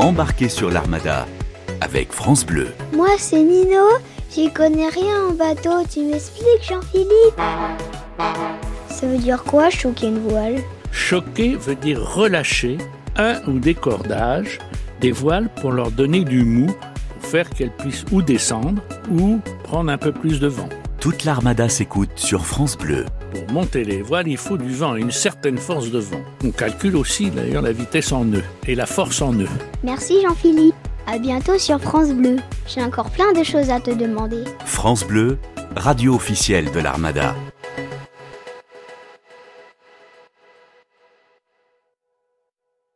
Embarquez sur l'Armada avec France Bleu. Moi, c'est Nino. J'y connais rien en bateau. Tu m'expliques, Jean-Philippe? Ça veut dire quoi, choquer une voile? Choquer veut dire relâcher un ou des cordages des voiles pour leur donner du mou, pour faire qu'elles puissent ou descendre ou prendre un peu plus de vent. Toute l'Armada s'écoute sur France Bleu. Pour monter les voiles, il faut du vent et une certaine force de vent. On calcule aussi d'ailleurs la vitesse en nœuds et la force en nœuds. Merci, Jean-Philippe. À bientôt sur France Bleu. J'ai encore plein de choses à te demander. France Bleu, radio officielle de l'Armada.